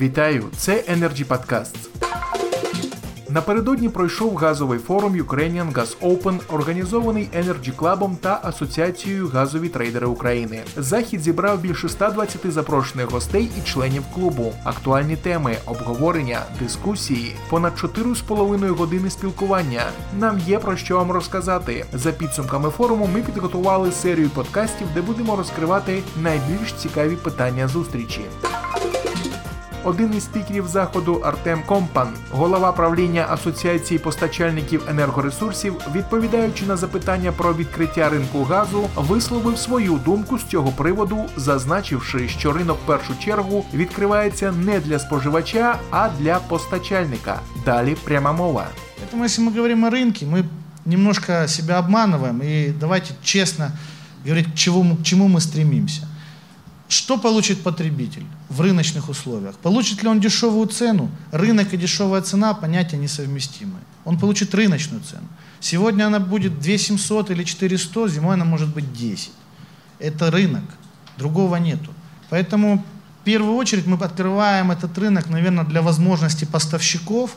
Вітаю! Це Energy Podcasts. Напередодні пройшов газовий форум Ukrainian Gas Open, організований Energy Club та Асоціацією Газові трейдери України. Захід зібрав більше 120 запрошених гостей і членів клубу. Актуальні теми, обговорення, дискусії, понад 4,5 години спілкування. Нам є про що вам розказати. За підсумками форуму ми підготували серію подкастів, де будемо розкривати найбільш цікаві питання зустрічі Один із спікерів заходу Артем Компан, голова правління Асоціації постачальників енергоресурсів, відповідаючи на запитання про відкриття ринку газу, висловив свою думку з цього приводу, зазначивши, що ринок в першу чергу відкривається не для споживача, а для постачальника. Далі пряма мова. Поэтому, если мы говорим о рынке, мы немножко себя обманываем. И давайте честно говорить, к чему, мы- к чему мы стремимся. Что получит потребитель в рыночных условиях? Получит ли он дешевую цену? Рынок и дешевая цена – понятия несовместимые. Он получит рыночную цену. Сегодня она будет 2700 или 400, зимой она может быть 10. Это рынок, другого нету. Поэтому в первую очередь мы открываем этот рынок, наверное, для возможности поставщиков.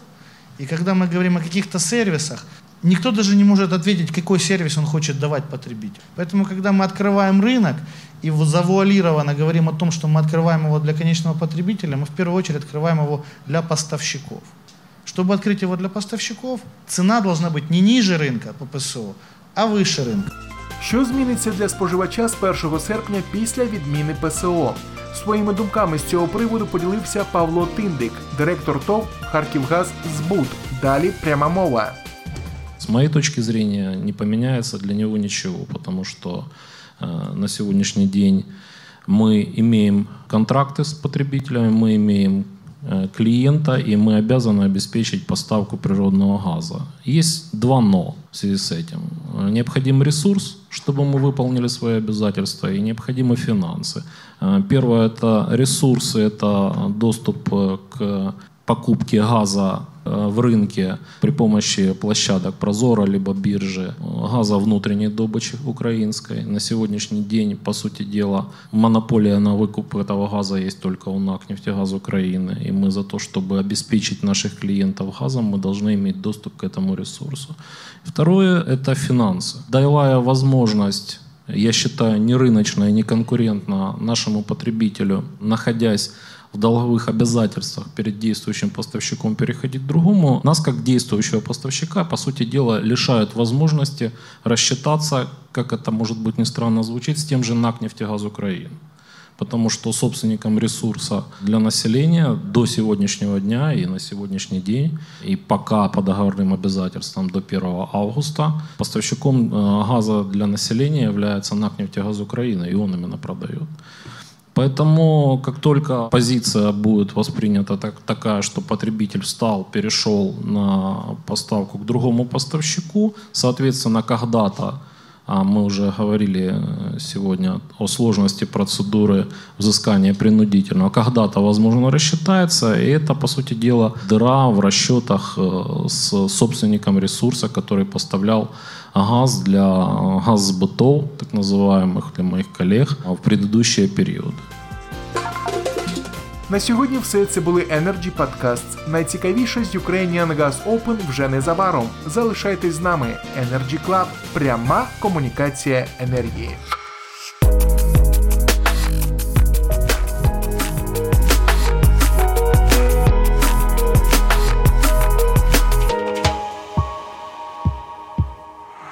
И когда мы говорим о каких-то сервисах, никто даже не может ответить, какой сервис он хочет давать потребителю. Поэтому, когда мы открываем рынок и в- завуалированно говорим о том, что мы открываем его для конечного потребителя, мы в первую очередь открываем его для поставщиков. Чтобы открыть его для поставщиков, цена должна быть не ниже рынка по ПСО, а выше рынка. Що зміниться для споживача з 1 серпня після відміни ПСО? Своїми думками з цього приводу поділився Павло Тиндик, директор ТОВ Харківгаз Збут. Далі пряма мова. Моей точки зрения не поменяется для него ничего, потому что э, на сегодняшний день мы имеем контракты с потребителями, мы имеем э, клиента, и мы обязаны обеспечить поставку природного газа. Есть два «но» в связи с этим. Необходим ресурс, чтобы мы выполнили свои обязательства, и необходимы финансы. Э, Первое – это ресурсы, это доступ к покупки газа э, в рынке при помощи площадок Прозора либо биржи э, газа внутренней добычи украинской. На сегодняшний день, по сути дела, монополия на выкуп этого газа есть только у НАК «Нефтегаз Украины». И мы за то, чтобы обеспечить наших клиентов газом, мы должны иметь доступ к этому ресурсу. Второе – это финансы. Давая возможность я считаю, не рыночно и не конкурентно нашему потребителю, находясь в долговых обязательствах перед действующим поставщиком переходить к другому, нас как действующего поставщика, по сути дела, лишают возможности рассчитаться, как это может быть не странно звучит, с тем же НАК «Нефтегаз Украины». Потому что собственником ресурса для населения до сегодняшнего дня и на сегодняшний день, и пока по договорным обязательствам до 1 августа, поставщиком э, газа для населения является НАК «Нефтегаз Украины», и он именно продает. Поэтому, как только позиция будет воспринята так, такая, что потребитель встал, перешел на поставку к другому поставщику, соответственно, когда-то, мы уже говорили э, сегодня о сложности процедуры взыскания принудительного, когда-то, возможно, рассчитается, и это, по сути дела, дыра в расчетах э, с собственником ресурса, который поставлял газ для э, газсбытов, так называемых, для моих коллег, а в предыдущие периоды. На сьогодні все це були Energy Podcasts. Найцікавіше з Ukrainian Gas Open вже незабаром. Залишайтесь з нами. Energy Club. Пряма комунікація енергії.